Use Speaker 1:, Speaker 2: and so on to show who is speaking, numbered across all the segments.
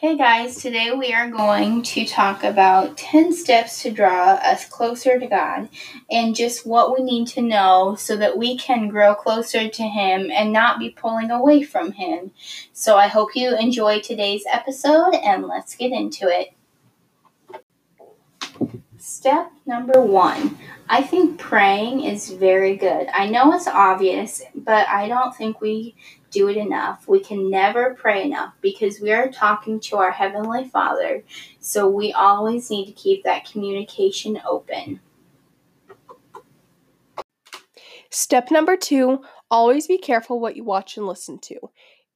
Speaker 1: Hey guys, today we are going to talk about 10 steps to draw us closer to God and just what we need to know so that we can grow closer to Him and not be pulling away from Him. So I hope you enjoy today's episode and let's get into it. Step number one. I think praying is very good. I know it's obvious, but I don't think we do it enough. We can never pray enough because we are talking to our Heavenly Father, so we always need to keep that communication open.
Speaker 2: Step number two always be careful what you watch and listen to.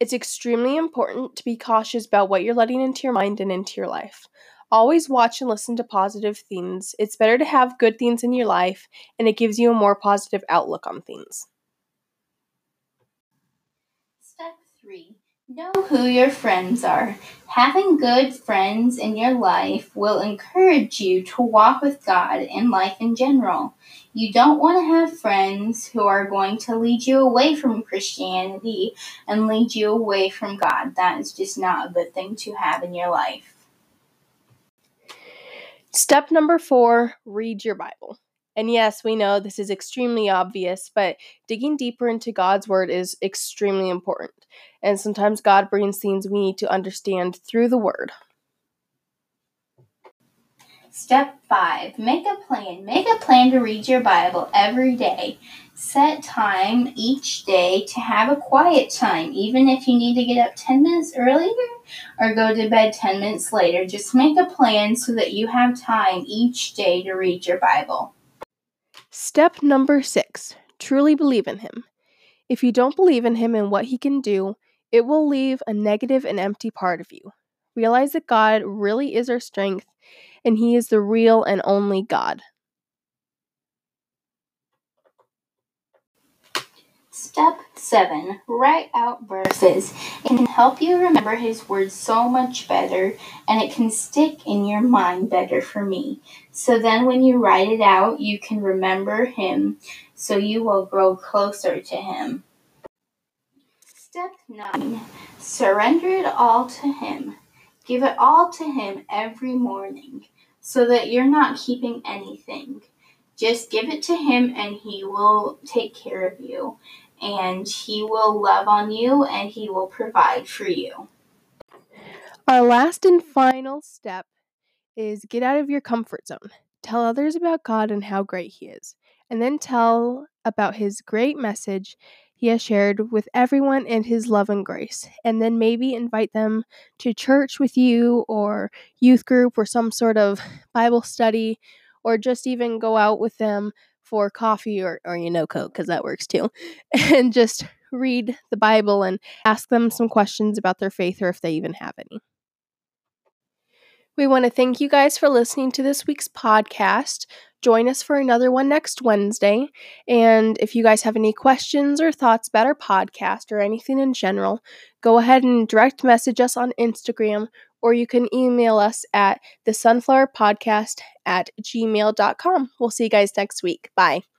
Speaker 2: It's extremely important to be cautious about what you're letting into your mind and into your life. Always watch and listen to positive things. It's better to have good things in your life, and it gives you a more positive outlook on things.
Speaker 1: Step 3 Know who your friends are. Having good friends in your life will encourage you to walk with God and life in general. You don't want to have friends who are going to lead you away from Christianity and lead you away from God. That is just not a good thing to have in your life.
Speaker 2: Step number four read your Bible. And yes, we know this is extremely obvious, but digging deeper into God's Word is extremely important. And sometimes God brings things we need to understand through the Word.
Speaker 1: Step 5 Make a plan. Make a plan to read your Bible every day. Set time each day to have a quiet time, even if you need to get up 10 minutes earlier or go to bed 10 minutes later. Just make a plan so that you have time each day to read your Bible.
Speaker 2: Step number six truly believe in Him. If you don't believe in Him and what He can do, it will leave a negative and empty part of you. Realize that God really is our strength and He is the real and only God.
Speaker 1: Step 7 Write out verses. It can help you remember His words so much better, and it can stick in your mind better for me. So then, when you write it out, you can remember Him, so you will grow closer to Him. Step 9 Surrender it all to Him. Give it all to Him every morning so that you're not keeping anything. Just give it to Him and He will take care of you. And He will love on you and He will provide for you.
Speaker 2: Our last and final step is get out of your comfort zone. Tell others about God and how great He is. And then tell about His great message he has shared with everyone in his love and grace, and then maybe invite them to church with you or youth group or some sort of Bible study, or just even go out with them for coffee or, or you know, Coke, because that works too, and just read the Bible and ask them some questions about their faith or if they even have any. We want to thank you guys for listening to this week's podcast. Join us for another one next Wednesday. And if you guys have any questions or thoughts about our podcast or anything in general, go ahead and direct message us on Instagram or you can email us at the sunflower podcast at gmail.com. We'll see you guys next week. Bye.